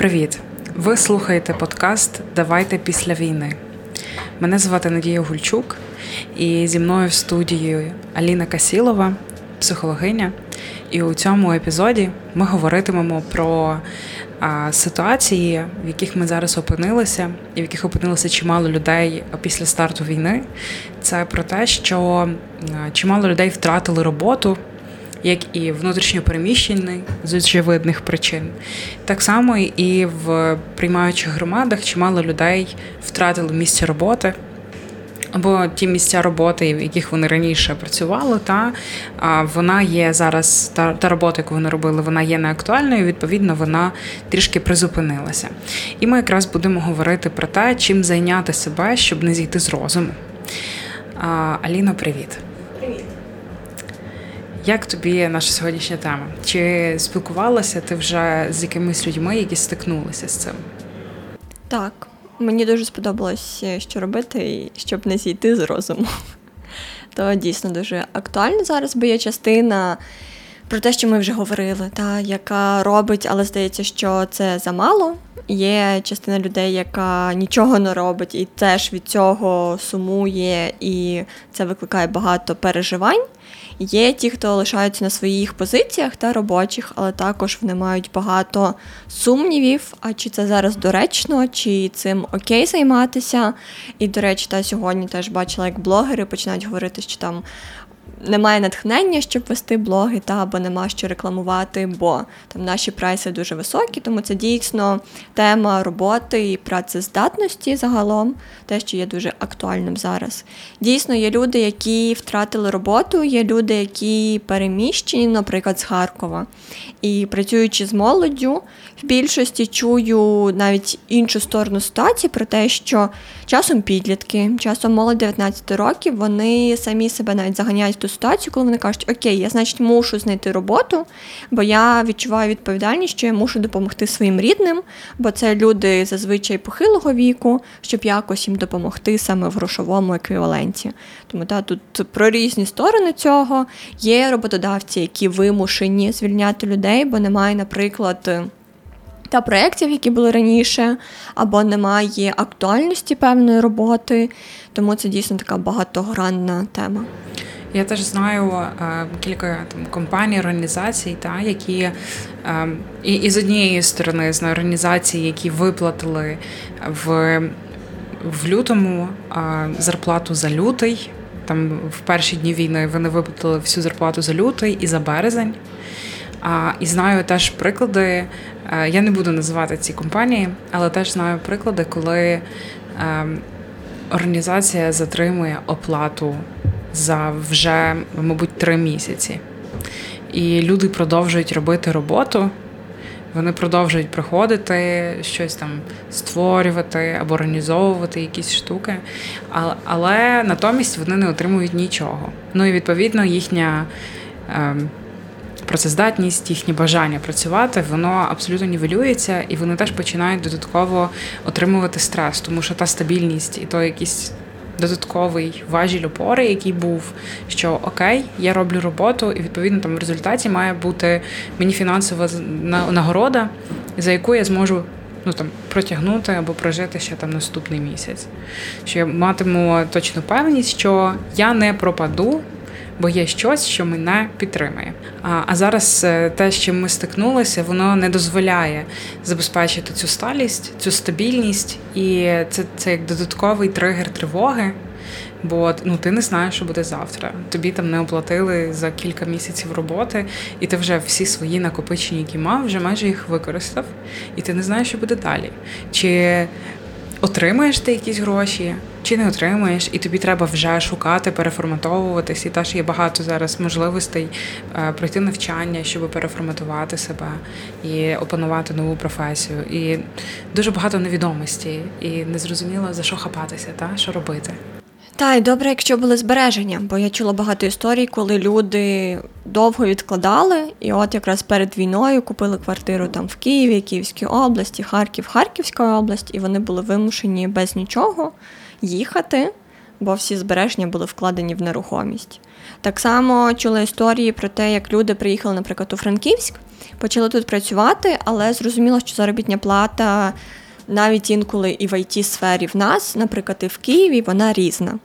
Привіт! Ви слухаєте подкаст Давайте після війни. Мене звати Надія Гульчук, і зі мною в студії Аліна Касілова, психологиня. І у цьому епізоді ми говоритимемо про а, ситуації, в яких ми зараз опинилися, і в яких опинилося чимало людей після старту війни. Це про те, що чимало людей втратили роботу як і внутрішньопереміщений з очевидних причин. Так само і в приймаючих громадах чимало людей втратили місце роботи. Або ті місця роботи, в яких вони раніше працювали, та вона є зараз, та та робота, яку вони робили, вона є неактуальною, відповідно, вона трішки призупинилася. І ми якраз будемо говорити про те, чим зайняти себе, щоб не зійти з розуму. Аліно, привіт. Як тобі наша сьогоднішня тема? Чи спілкувалася ти вже з якимись людьми, які стикнулися з цим? Так, мені дуже сподобалось, що робити, щоб не зійти з розуму. То дійсно дуже актуально зараз, бо є частина про те, що ми вже говорили, та, яка робить, але здається, що це замало. Є частина людей, яка нічого не робить, і теж від цього сумує, і це викликає багато переживань. Є ті, хто лишаються на своїх позиціях та робочих, але також вони мають багато сумнівів. А чи це зараз доречно, чи цим окей займатися? І, до речі, та сьогодні теж бачила, як блогери починають говорити, що там немає натхнення, щоб вести блоги, та або нема що рекламувати, бо там наші прайси дуже високі, тому це дійсно тема роботи і працездатності загалом, те, що є дуже актуальним зараз. Дійсно, є люди, які втратили роботу, є люди, які переміщені, наприклад, з Харкова. І працюючи з молоддю, в більшості чую навіть іншу сторону ситуації про те, що часом підлітки, часом молодь 19 років, вони самі себе навіть заганяють ту ситуацію, коли вони кажуть, окей, я значить мушу знайти роботу, бо я відчуваю відповідальність, що я мушу допомогти своїм рідним, бо це люди зазвичай похилого віку, щоб якось їм допомогти саме в грошовому еквіваленті. Тому та, тут про різні сторони цього є роботодавці, які вимушені звільняти людей, бо немає, наприклад та проєктів, які були раніше, або немає актуальності певної роботи, тому це дійсно така багатогранна тема. Я теж знаю е, кілька там компаній, організацій, та які е, і, і з однієї сторони знаю організації, які виплатили в в лютому е, зарплату за лютий. Там в перші дні війни вони виплатили всю зарплату за лютий і за березень. А, І знаю теж приклади. Е, я не буду називати ці компанії, але теж знаю приклади, коли е, організація затримує оплату за вже, мабуть, три місяці. І люди продовжують робити роботу. Вони продовжують приходити, щось там створювати або організовувати якісь штуки, але натомість вони не отримують нічого. Ну і відповідно їхня ем, працездатність, їхнє бажання працювати, воно абсолютно нівелюється, і вони теж починають додатково отримувати стрес, тому що та стабільність і то якийсь додатковий важіль опори, який був, що окей, я роблю роботу, і відповідно там в результаті має бути мені фінансова нагорода, за яку я зможу. Ну там протягнути або прожити ще там наступний місяць, що я матиму точну певність, що я не пропаду бо є щось, що мене підтримує. А зараз е, те, з чим ми стикнулися, воно не дозволяє забезпечити цю сталість, цю стабільність, і це, це як додатковий тригер тривоги. Бо ну ти не знаєш, що буде завтра. Тобі там не оплатили за кілька місяців роботи, і ти вже всі свої накопичення, які мав, вже майже їх використав, і ти не знаєш, що буде далі. Чи отримаєш ти якісь гроші, чи не отримуєш, і тобі треба вже шукати, переформатовуватись. І теж є багато зараз можливостей е, пройти навчання, щоб переформатувати себе і опанувати нову професію. І дуже багато невідомості, і незрозуміло за що хапатися, та що робити. Та й добре, якщо були збереження, бо я чула багато історій, коли люди довго відкладали, і от якраз перед війною купили квартиру там в Києві, Київській області, Харків, Харківська область, і вони були вимушені без нічого їхати, бо всі збереження були вкладені в нерухомість. Так само чула історії про те, як люди приїхали, наприклад, у Франківськ почали тут працювати, але зрозуміло, що заробітня плата навіть інколи і в it сфері в нас, наприклад, і в Києві, вона різна.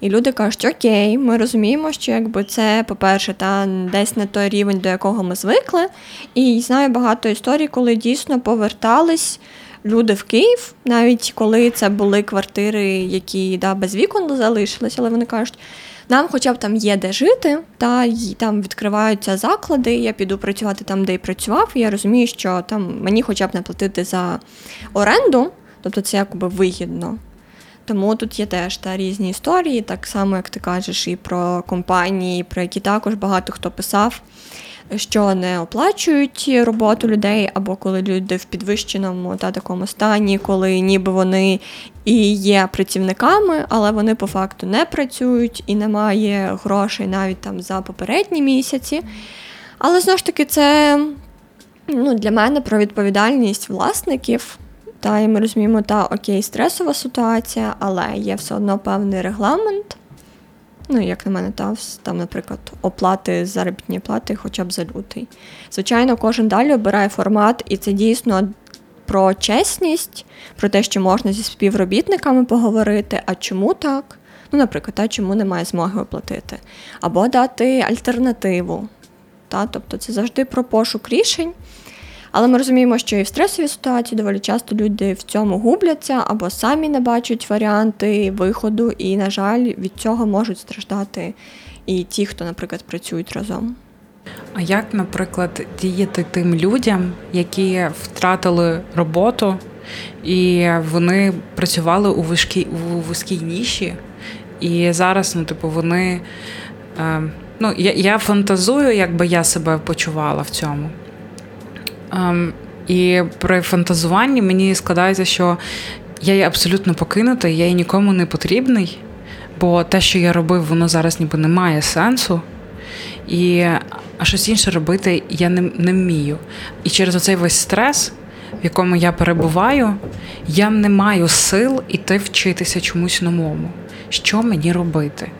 І люди кажуть, окей, ми розуміємо, що якби це, по-перше, та десь не той рівень, до якого ми звикли. І знаю багато історій, коли дійсно повертались люди в Київ, навіть коли це були квартири, які да, без вікон залишились, але вони кажуть, нам хоча б там є де жити, та й там відкриваються заклади. Я піду працювати там, де й працював. і Я розумію, що там мені хоча б не платити за оренду, тобто це якби вигідно. Тому тут є теж та різні історії, так само, як ти кажеш, і про компанії, про які також багато хто писав, що не оплачують роботу людей, або коли люди в підвищеному та такому стані, коли ніби вони і є працівниками, але вони по факту не працюють і немає грошей навіть там за попередні місяці. Але знову ж таки, це ну, для мене про відповідальність власників. Та і ми розуміємо, та окей, стресова ситуація, але є все одно певний регламент. Ну, як на мене, та, там, наприклад, оплати заробітні плати хоча б за лютий. Звичайно, кожен далі обирає формат, і це дійсно про чесність, про те, що можна зі співробітниками поговорити, а чому так? Ну, наприклад, та, чому немає змоги оплатити, або дати альтернативу. Та, Тобто це завжди про пошук рішень. Але ми розуміємо, що і в стресовій ситуації доволі часто люди в цьому губляться або самі не бачать варіанти виходу, і, на жаль, від цього можуть страждати і ті, хто, наприклад, працюють разом. А як, наприклад, діяти тим людям, які втратили роботу, і вони працювали у вузькій у вузькій ніші, і зараз, ну, типу, вони. Е, ну, я, я фантазую, як би я себе почувала в цьому. Ем, І при фантазуванні мені складається, що я є абсолютно покинута, я є нікому не потрібний, бо те, що я робив, воно зараз ніби не має сенсу. І а щось інше робити я не, не вмію. І через оцей весь стрес, в якому я перебуваю, я не маю сил іти вчитися чомусь новому. Що мені робити?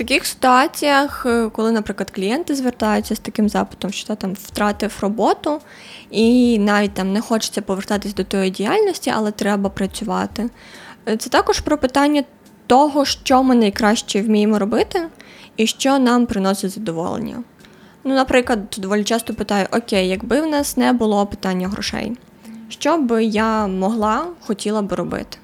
Таких ситуаціях, е, коли, наприклад, клієнти звертаються з таким запитом, що там втратив роботу, і навіть там не хочеться повертатись до тої діяльності, але треба працювати. Е, це також про питання того, що ми найкраще вміємо робити, і що нам приносить задоволення. Ну, наприклад, доволі часто питаю: Окей, якби в нас не було питання грошей, що би я могла, хотіла би робити?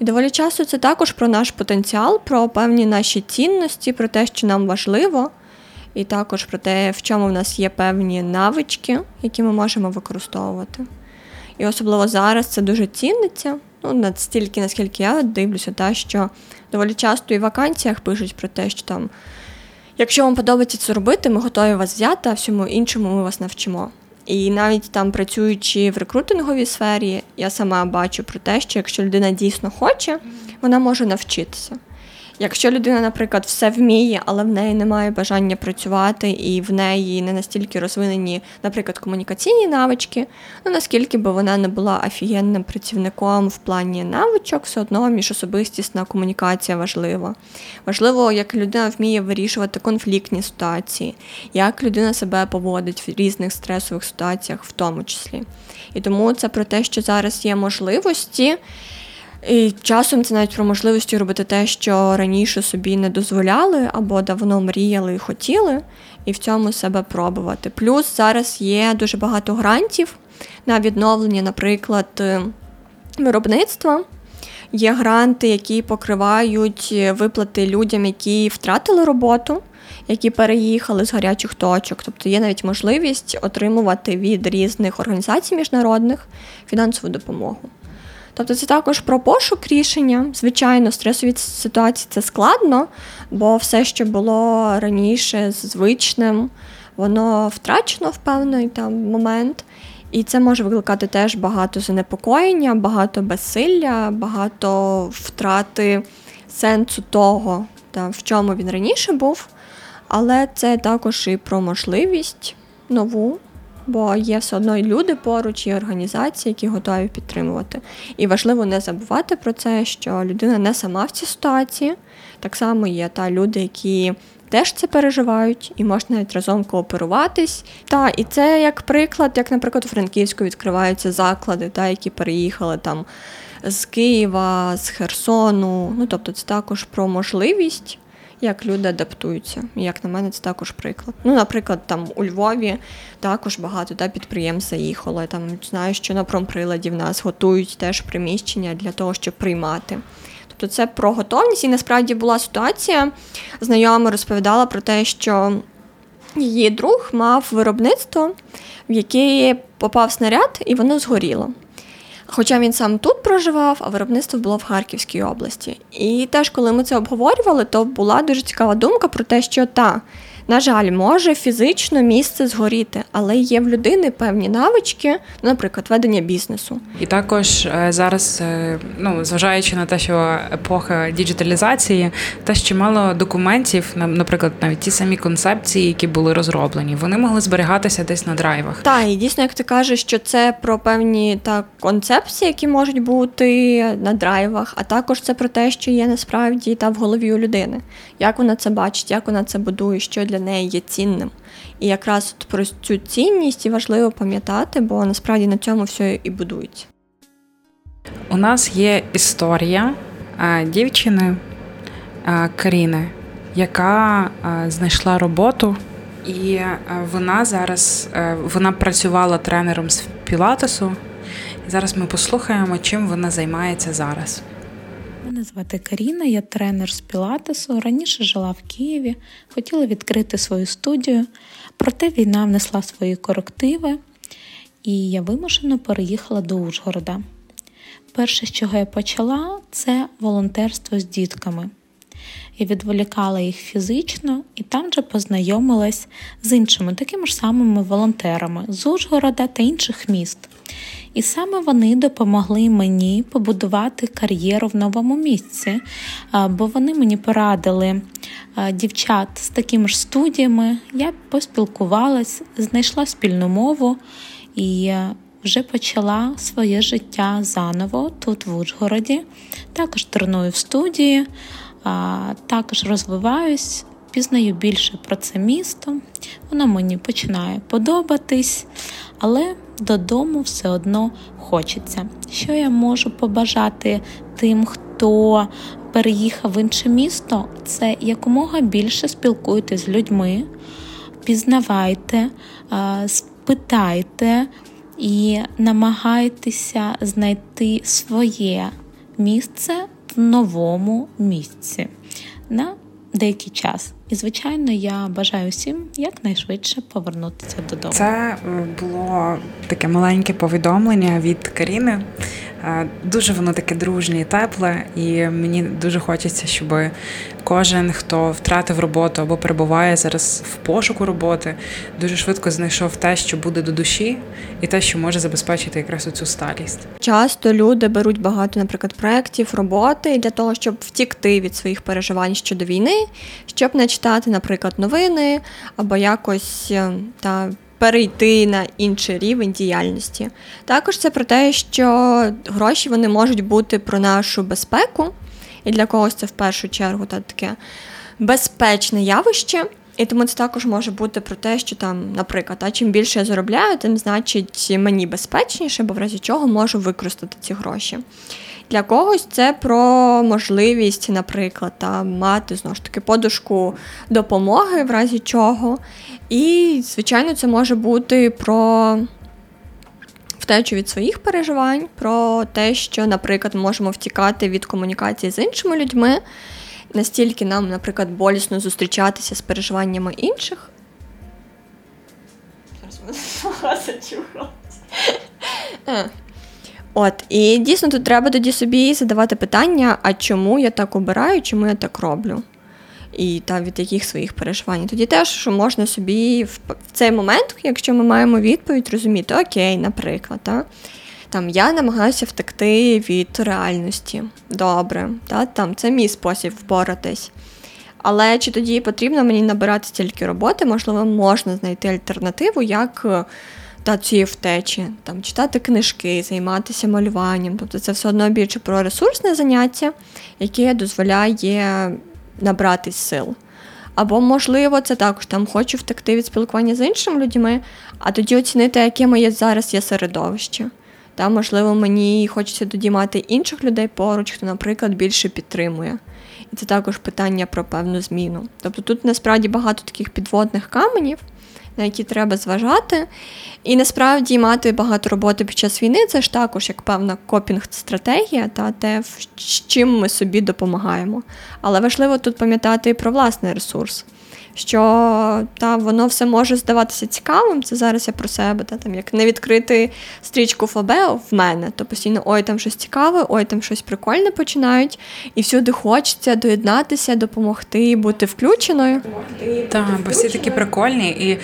І доволі часто це також про наш потенціал, про певні наші цінності, про те, що нам важливо, і також про те, в чому в нас є певні навички, які ми можемо використовувати. І особливо зараз це дуже ціниться. Ну, настільки, наскільки я дивлюся, та, що доволі часто і в вакансіях пишуть про те, що там, якщо вам подобається це робити, ми готові вас взяти, а всьому іншому ми вас навчимо. І навіть там працюючи в рекрутинговій сфері, я сама бачу про те, що якщо людина дійсно хоче, вона може навчитися. Якщо людина, наприклад, все вміє, але в неї немає бажання працювати, і в неї не настільки розвинені, наприклад, комунікаційні навички, ну наскільки би вона не була офігенним працівником в плані навичок, все одно міжособистісна комунікація важлива. Важливо, як людина вміє вирішувати конфліктні ситуації, як людина себе поводить в різних стресових ситуаціях, в тому числі. І тому це про те, що зараз є можливості. І часом це навіть про можливості робити те, що раніше собі не дозволяли або давно мріяли і хотіли, і в цьому себе пробувати. Плюс зараз є дуже багато грантів на відновлення, наприклад, е, виробництва. Є гранти, які покривають виплати людям, які втратили роботу, які переїхали з гарячих точок. Тобто є навіть можливість отримувати від різних організацій міжнародних фінансову допомогу. Тобто це також про пошук рішення. Звичайно, стресові ситуації це складно, бо все, що було раніше звичним, воно втрачено в певний там момент. І це може викликати теж багато занепокоєння, багато безсилля, багато втрати сенсу того, та, в чому він раніше був. Але це також і про можливість нову бо є все одно і люди поруч, і організації, які готові підтримувати. І важливо не забувати про це, що людина не сама в цій ситуації. Так само є та люди, які теж це переживають і можна навіть разом кооперуватись. Та, і це як приклад, як, наприклад, у Франківську відкриваються заклади, та, які переїхали там з Києва, з Херсону. Ну, тобто, це також про можливість. Як люди адаптуються, як на мене, це також приклад. Ну, наприклад, там у Львові також багато та, підприємств заїхало. Там знаю, що на промприладі в нас готують теж приміщення для того, щоб приймати. Тобто це про готовність. І насправді була ситуація. Знайома розповідала про те, що її друг мав виробництво, в яке попав снаряд, і воно згоріло. Хоча він сам тут проживав, а виробництво було в Харківській області. І теж, коли ми це обговорювали, то була дуже цікава думка про те, що та на жаль, може фізично місце згоріти, але є в людини певні навички, наприклад, ведення бізнесу. І також е, зараз, е, ну зважаючи на те, що епоха діджиталізації, те, що мало документів, наприклад, навіть ті самі концепції, які були розроблені, вони могли зберігатися десь на драйвах. Так, і дійсно, як ти кажеш, що це про певні так концепції, які можуть бути на драйвах, а також це про те, що є насправді та в голові у людини, як вона це бачить, як вона це будує, що для неї є цінним. І якраз от про цю цінність і важливо пам'ятати, бо насправді на цьому все і будується. У нас є історія дівчини Каріни, яка знайшла роботу, і вона зараз вона працювала тренером з Пілатесу. І зараз ми послухаємо, чим вона займається зараз. Мене звати Каріна, я тренер з Пілатесу. Раніше жила в Києві, хотіла відкрити свою студію, проте війна внесла свої корективи, і я вимушено переїхала до Ужгорода. Перше, з чого я почала, це волонтерство з дітками. Я відволікала їх фізично і там же познайомилась з іншими такими ж самими волонтерами з Ужгорода та інших міст. І саме вони допомогли мені побудувати кар'єру в новому місці, бо вони мені порадили дівчат з такими ж студіями. Я поспілкувалась, знайшла спільну мову і вже почала своє життя заново тут, в Ужгороді. Також треную в студії, також розвиваюсь. Пізнаю більше про це місто, воно мені починає подобатись, але додому все одно хочеться. Що я можу побажати тим, хто переїхав в інше місто, це якомога більше спілкуйтесь з людьми, пізнавайте, спитайте і намагайтеся знайти своє місце новому місці на деякий час. І, звичайно, я бажаю всім якнайшвидше повернутися додому. Це було таке маленьке повідомлення від Каріни. Е, дуже воно таке дружнє і тепле, і мені дуже хочеться, щоб кожен, хто втратив роботу або перебуває зараз в пошуку роботи, дуже швидко знайшов те, що буде до душі, і те, що може забезпечити якраз оцю сталість. Часто люди беруть багато, наприклад, проєктів, роботи для того, щоб втікти від своїх переживань щодо війни, щоб не читати, наприклад, новини або якось е, та перейти на інший рівень діяльності. Також це про те, що гроші вони можуть бути про нашу безпеку, і для когось це в першу чергу та таке безпечне явище. І тому це також може бути про те, що там, наприклад, а чим більше я заробляю, тим значить мені безпечніше, бо в разі чого можу використати ці гроші. Для когось це про можливість, наприклад, там, мати знову ж таки подушку допомоги, в разі чого. І, звичайно, це може бути про втечу від своїх переживань, про те, що, наприклад, ми можемо втікати від комунікації з іншими людьми. Настільки нам, наприклад, болісно зустрічатися з переживаннями інших. Зараз От, і дійсно тут треба тоді собі задавати питання, а чому я так обираю, чому я так роблю? І та від яких своїх переживань. Тоді теж можна собі в цей момент, якщо ми маємо відповідь, розуміти, окей, наприклад, та, там я намагаюся втекти від реальності. Добре, та, там це мій спосіб впоратись. Але чи тоді потрібно мені набирати стільки роботи, можливо, можна знайти альтернативу, як та цієї втечі, там читати книжки, займатися малюванням. Тобто це все одно більше про ресурсне заняття, яке дозволяє набратись сил. Або, можливо, це також там хочу втекти від спілкування з іншими людьми, а тоді оцінити, яке моє зараз є середовище. Та, можливо, мені хочеться тоді мати інших людей поруч, хто, наприклад, більше підтримує. І це також питання про певну зміну. Тобто тут насправді багато таких підводних каменів, на які треба зважати. І насправді мати багато роботи під час війни це ж також як певна копінг-стратегія, та те, чим ми собі допомагаємо. Але важливо тут пам'ятати і про власний ресурс що та воно все може здаватися цікавим. Це зараз я про себе, та там як не відкрити стрічку Фейсбук в мене, то постійно ой, там щось цікаве, ой, там щось прикольне починають, і всюди хочеться доєднатися, допомогти, бути включеною. Так, бо всі такі прикольні, і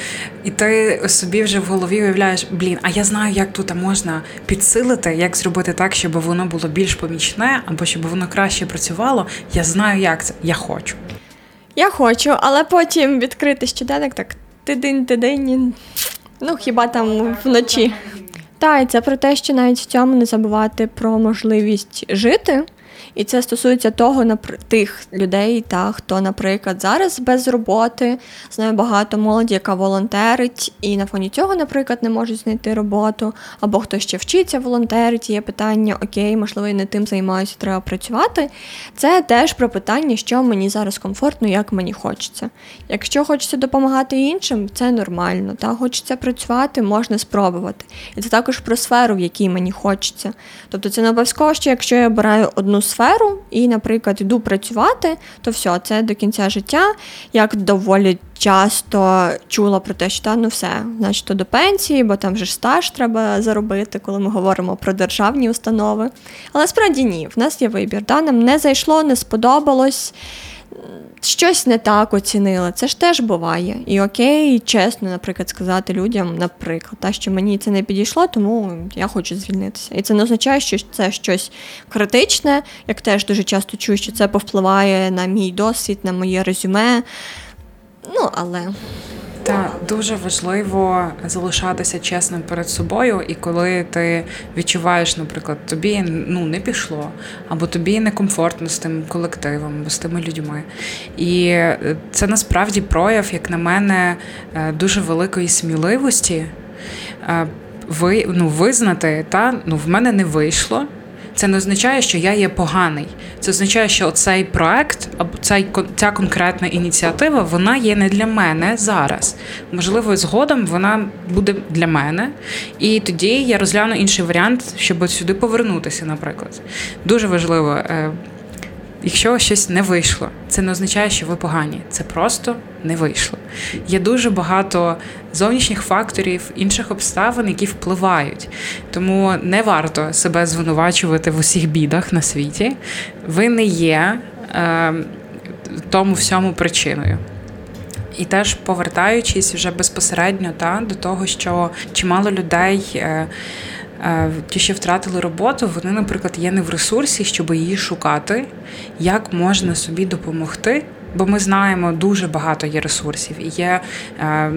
і ти собі вже в голові уявляєш, блін, а я знаю, як тут можна підсилити, як зробити так, щоб воно було більш помічне, або щоб воно краще працювало. Я знаю, як це. Я хочу. Я хочу, але потім відкрити щоденник так тидень, тидень, ну хіба там вночі. Та, і це про те, що навіть в цьому не забувати про можливість жити. І це стосується того, тих людей, та хто, наприклад, зараз без роботи. Знаю багато молоді, яка волонтерить, і на фоні цього, наприклад, не можуть знайти роботу, або хто ще вчиться волонтерить, є питання, окей, можливо, і не тим займаюся, треба працювати. Це теж про питання, що мені зараз комфортно, як мені хочеться. Якщо хочеться допомагати іншим, це нормально. Та хочеться працювати, можна спробувати. І це також про сферу, в якій мені хочеться. Тобто це не обов'язково, що якщо я обираю одну сферу сферу і, наприклад, йду працювати, то все, це до кінця життя. Як доволі часто чула про те, що та, ну все, значить, то до пенсії, бо там вже стаж треба заробити, коли ми говоримо про державні установи. Але справді ні, в нас є вибір. Да? Нам не зайшло, не сподобалось щось не так оцінила. Це ж теж буває. І окей, чесно, наприклад, сказати людям, наприклад, та, що мені це не підійшло, тому я хочу звільнитися. І це не означає, що це щось критичне, як теж дуже часто чую, що це повпливає на мій досвід, на моє резюме. Ну, але. Та дуже важливо залишатися чесним перед собою, і коли ти відчуваєш, наприклад, тобі ну не пішло, або тобі некомфортно з тим колективом, або з тими людьми. І е, це насправді прояв, як на мене, е, дуже великої сміливості. Е, ви ну визнати, та ну в мене не вийшло це не означає, що я є поганий. Це означає, що цей проект або цей ця конкретна ініціатива вона є не для мене зараз. Можливо, згодом вона буде для мене, і тоді я розгляну інший варіант, щоб сюди повернутися, наприклад. Дуже важливо. Якщо щось не вийшло, це не означає, що ви погані. Це просто не вийшло. Є дуже багато зовнішніх факторів, інших обставин, які впливають. Тому не варто себе звинувачувати в усіх бідах на світі. Ви не є е, тому всьому причиною. І теж повертаючись вже безпосередньо та, до того, що чимало людей. Е, ті, що втратили роботу, вони, наприклад, є не в ресурсі, щоб її шукати, як можна собі допомогти. Бо ми знаємо, дуже багато є ресурсів. І є е,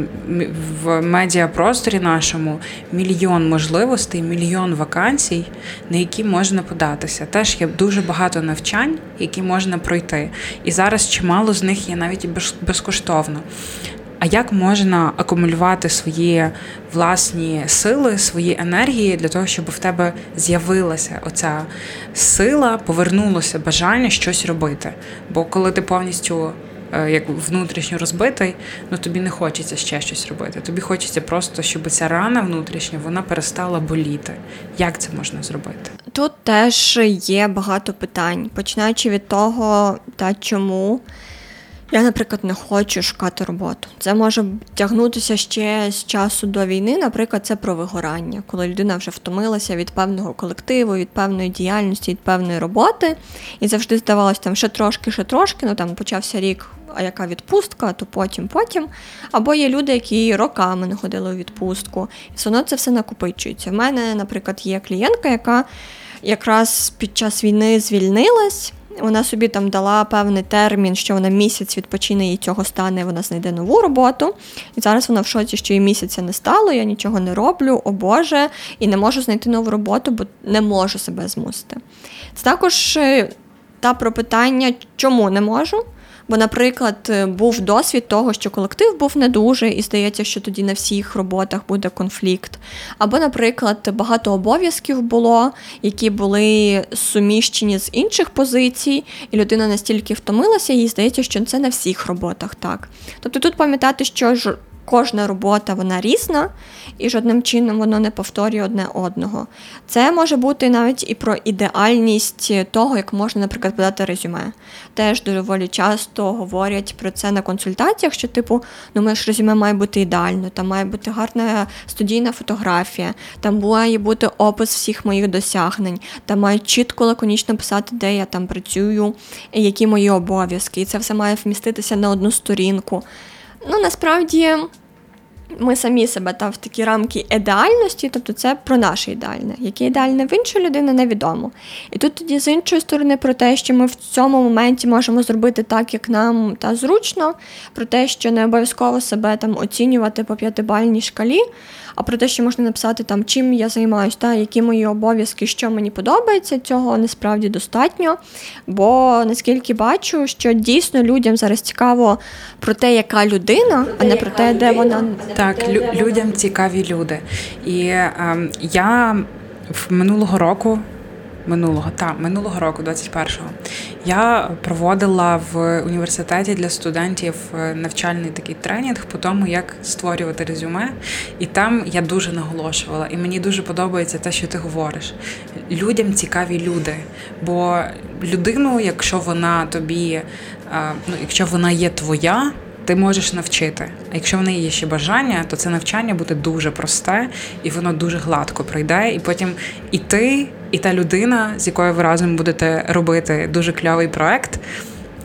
в медіапросторі нашому мільйон можливостей, мільйон вакансій, на які можна податися. Теж є дуже багато навчань, які можна пройти. І зараз чимало з них є навіть безкоштовно. А як можна акумулювати свої власні сили, свої енергії для того, щоб в тебе з'явилася оця сила, повернулося бажання щось робити? Бо коли ти повністю е, як внутрішньо розбитий, ну тобі не хочеться ще щось робити. Тобі хочеться просто, щоб ця рана внутрішня вона перестала боліти. Як це можна зробити? Тут теж є багато питань, починаючи від того, та чому. Я, наприклад, не хочу шукати роботу. Це може тягнутися ще з часу до війни. Наприклад, це про вигорання, коли людина вже втомилася від певного колективу, від певної діяльності, від певної роботи, і завжди здавалося, там ще трошки, ще трошки. Ну там почався рік, а яка відпустка, то потім, потім. Або є люди, які роками не ходили у відпустку, і все одно це все накопичується. В мене, наприклад, є клієнтка, яка якраз під час війни звільнилась. Вона собі там дала певний термін, що вона місяць відпочине і цього стане, вона знайде нову роботу. І зараз вона в шоці, що їй місяця не стало, я нічого не роблю, о Боже, і не можу знайти нову роботу, бо не можу себе змусити. Це також е, та про питання, чому не можу. Бо, наприклад, був досвід того, що колектив був не дуже, і здається, що тоді на всіх роботах буде конфлікт. Або, наприклад, багато обов'язків було, які були суміщені з інших позицій, і людина настільки втомилася, їй здається, що це на всіх роботах так. Тобто тут пам'ятати, що кожна робота вона різна, і жодним чином воно не повторює одне одного. Це може бути навіть і про ідеальність того, як можна, наприклад, подати резюме. Теж доволі часто говорять про це на консультаціях, що, типу, ну моє ж резюме має бути ідеально, там має бути гарна студійна фотографія, там має бути опис всіх моїх досягнень, там мають чітко лаконічно писати, де я там працюю, які мої обов'язки. І це все має вміститися на одну сторінку. Ну, насправді ми самі себе там в такі рамки ідеальності, тобто це про наше ідеальне. Яке ідеальне в іншої людини, невідомо. І тут тоді з іншої сторони про те, що ми в цьому моменті можемо зробити так, як нам та зручно, про те, що не обов'язково себе там оцінювати по п'ятибальній шкалі, а про те, що можна написати там, чим я займаюся, та які мої обов'язки, що мені подобається, цього насправді достатньо. Бо наскільки бачу, що дійсно людям зараз цікаво про те, яка людина, а не про те, де вона так. Лю- людям цікаві люди. І ем, я в минулого року. Минулого та минулого року, 21-го, я проводила в університеті для студентів е, навчальний такий тренінг по тому, як створювати резюме. І там я дуже наголошувала, і мені дуже подобається те, що ти говориш. Людям цікаві люди. Бо людину, якщо вона тобі, е, ну якщо вона є твоя ти можеш навчити. А якщо в неї є ще бажання, то це навчання буде дуже просте і воно дуже гладко пройде. І потім і ти, і та людина, з якою ви разом будете робити дуже кльовий проект,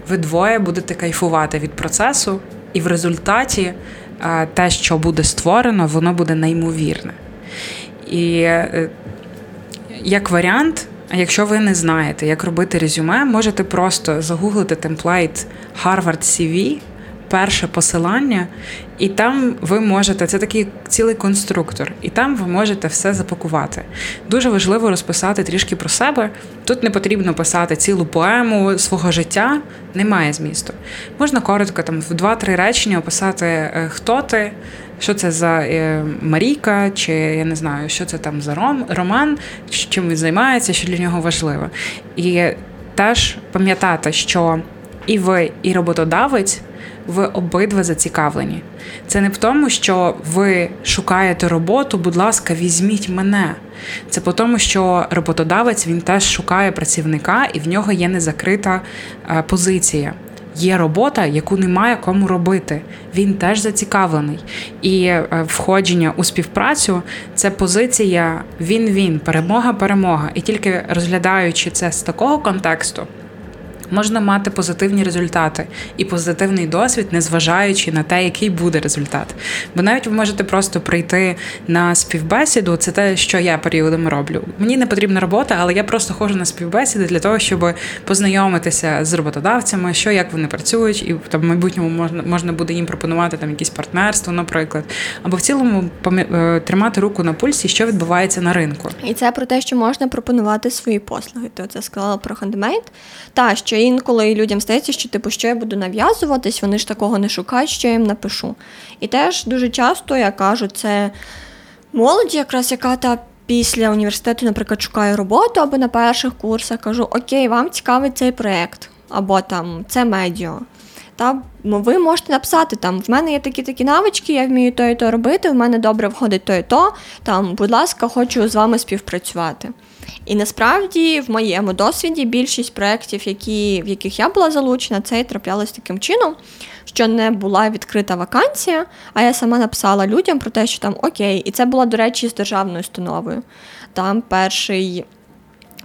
ви двоє будете кайфувати від процесу, і в результаті те, що буде створено, воно буде неймовірне. І е, як варіант. Якщо ви не знаєте, як робити резюме, можете просто загуглити темплейт Harvard CV перше посилання, і там ви можете, це такий цілий конструктор, і там ви можете все запакувати. Дуже важливо розписати трішки про себе. Тут не потрібно писати цілу поему свого життя, немає змісту. Можна коротко, там в два-три речення описати, е, хто ти. Що це за е, Марійка, чи я не знаю, що це там за ром, роман, чим він займається, що для нього важливо. І теж пам'ятати, що і ви, і роботодавець ви обидва зацікавлені. Це не в тому, що ви шукаєте роботу, будь ласка, візьміть мене. Це по тому, що роботодавець він теж шукає працівника, і в нього є незакрита е, позиція. Є робота, яку немає кому робити. Він теж зацікавлений. І е, входження у співпрацю це позиція він-він, перемога-перемога. І тільки розглядаючи це з такого контексту можна мати позитивні результати і позитивний досвід, незважаючи на те, який буде результат. Бо навіть ви можете просто прийти на співбесіду, це те, що я періодами роблю. Мені не потрібна робота, але я просто ходжу на співбесіди для того, щоб познайомитися з роботодавцями, що як вони працюють, і там в майбутньому можна можна буде їм пропонувати там якісь партнерство, наприклад, або в цілому е, тримати руку на пульсі, що відбувається на ринку. І це про те, що можна пропонувати свої послуги. Ти це сказала про хендмейд. Та що інколи людям здається, що типу, що я буду нав'язуватись, вони ж такого не шукають, що я їм напишу. І теж дуже часто я кажу, це молоді, якраз яка та. Після університету, наприклад, шукаю роботу або на перших курсах кажу, окей, вам цікавий цей проєкт, або там це медіа. Та ви можете написати там: в мене є такі такі навички, я вмію то і то робити, в мене добре входить то і то. Там, будь ласка, хочу з вами співпрацювати. І насправді в моєму досвіді більшість проєктів, які, в яких я була залучена, це і траплялось таким чином, що не була відкрита вакансія, а я сама написала людям про те, що там окей, і це була, до речі, з державною установою. Там перший.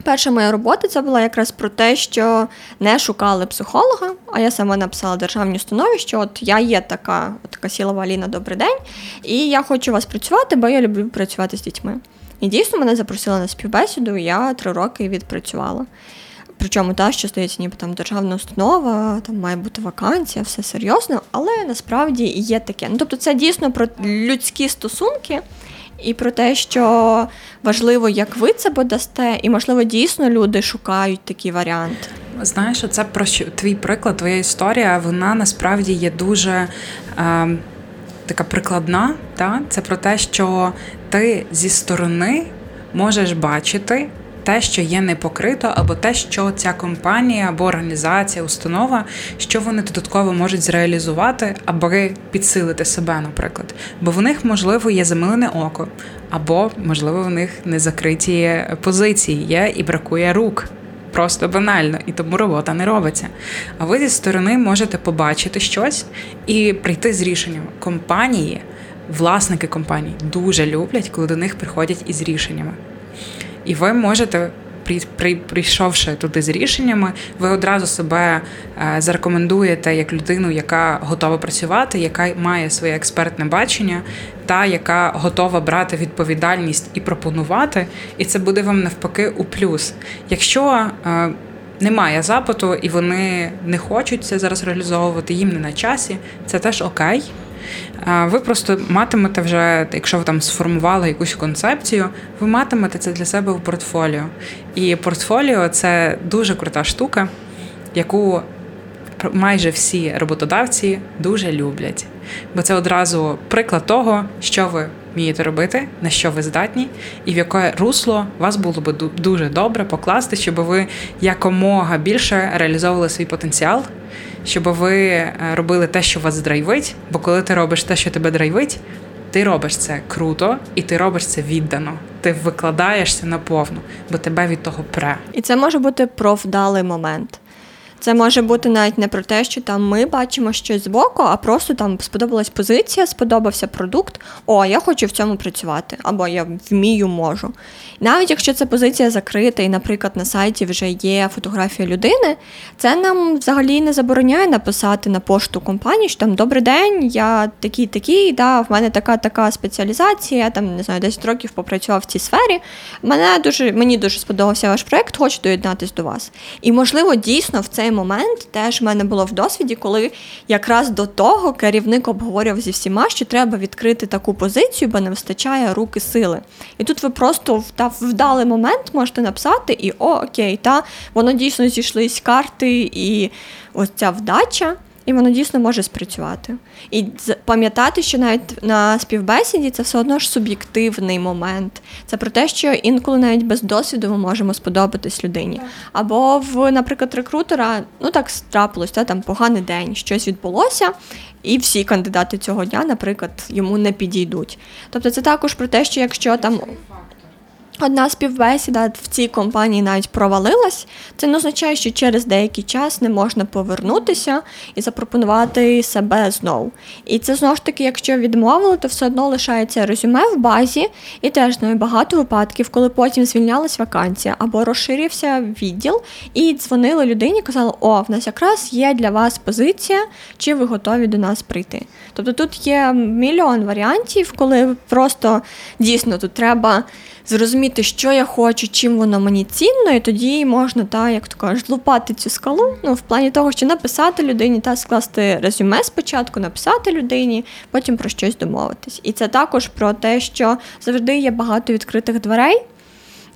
Перша моя робота це була якраз про те, що не шукали психолога, а я сама написала державній установі, що от я є така така сілова Аліна, добрий день, і я хочу у вас працювати, бо я люблю працювати з дітьми. І дійсно мене запросили на співбесіду, я три роки відпрацювала. Причому та, що здається, ніби там державна установа, там має бути вакансія, все серйозно, але насправді є таке. Ну тобто, це дійсно про людські стосунки і про те, що важливо, як ви це подасте, і можливо дійсно люди шукають такий варіант. Знаєш, це про твій приклад, твоя історія, вона насправді є дуже е, така прикладна. Та? Це про те, що ти зі сторони можеш бачити те, що є не покрито, або те, що ця компанія або організація, установа, що вони додатково можуть зреалізувати, аби підсилити себе, наприклад. Бо в них, можливо, є замилене око, або, можливо, в них не закриті позиції є і бракує рук. Просто банально, і тому робота не робиться. А ви зі сторони можете побачити щось і прийти з рішенням. Компанії, власники компаній дуже люблять, коли до них приходять із рішеннями. І ви можете, при, при, прийшовши туди з рішеннями, ви одразу себе е, зарекомендуєте як людину, яка готова працювати, яка має своє експертне бачення, та яка готова брати відповідальність і пропонувати. І це буде вам навпаки у плюс. Якщо е, немає запиту, і вони не хочуть це зараз реалізовувати, їм не на часі, це теж окей. Ви просто матимете вже, якщо ви там сформували якусь концепцію, ви матимете це для себе в портфоліо. І портфоліо це дуже крута штука, яку майже всі роботодавці дуже люблять. Бо це одразу приклад того, що ви вмієте робити, на що ви здатні, і в яке русло вас було б дуже добре покласти, щоб ви якомога більше реалізовували свій потенціал щоб ви е, робили те, що вас драйвить. Бо коли ти робиш те, що тебе драйвить, ти робиш це круто, і ти робиш це віддано. Ти викладаєшся наповну, бо тебе від того пре. І це може бути про вдалий момент. Це може бути навіть не про те, що там ми бачимо щось збоку, а просто там сподобалась позиція, сподобався продукт. О, я хочу в цьому працювати, або я вмію, можу. Навіть якщо ця позиція закрита, і, наприклад, на сайті вже є фотографія людини, це нам взагалі не забороняє написати на пошту компанії, що там добрий день, я такий, такий, да, в мене така така спеціалізація, я там не знаю, 10 років попрацював в цій сфері. Мене дуже мені дуже сподобався ваш проект, хочу доєднатися до вас. І можливо, дійсно в цей цей момент теж в мене було в досвіді, коли якраз до того керівник обговорював зі всіма, що треба відкрити таку позицію, бо не вистачає руки сили. І тут ви просто та вдалий момент можете написати, і о, окей, та воно дійсно зійшлись карти, і ось ця вдача і воно дійсно може спрацювати. І пам'ятати, що навіть на співбесіді це все одно ж суб'єктивний момент. Це про те, що інколи навіть без досвіду ми можемо сподобатись людині. Або в, наприклад, рекрутера, ну так трапилось, та, там поганий день, щось відбулося, і всі кандидати цього дня, наприклад, йому не підійдуть. Тобто, це також про те, що якщо там. Одна співбесіда в цій компанії навіть провалилась. Це не означає, що через деякий час не можна повернутися і запропонувати себе знову. І це знову ж таки, якщо відмовили, то все одно лишається резюме в базі, і теж знаю багато випадків, коли потім звільнялась вакансія або розширився відділ, і дзвонили людині, казали, о, в нас якраз є для вас позиція, чи ви готові до нас прийти. Тобто тут є мільйон варіантів, коли просто дійсно тут треба зрозуміти, що я хочу, чим воно мені цінно, і тоді можна, та, як то кажуть, лупати цю скалу. Ну, в плані того, що написати людині, та скласти резюме спочатку, написати людині, потім про щось домовитись. І це також про те, що завжди є багато відкритих дверей.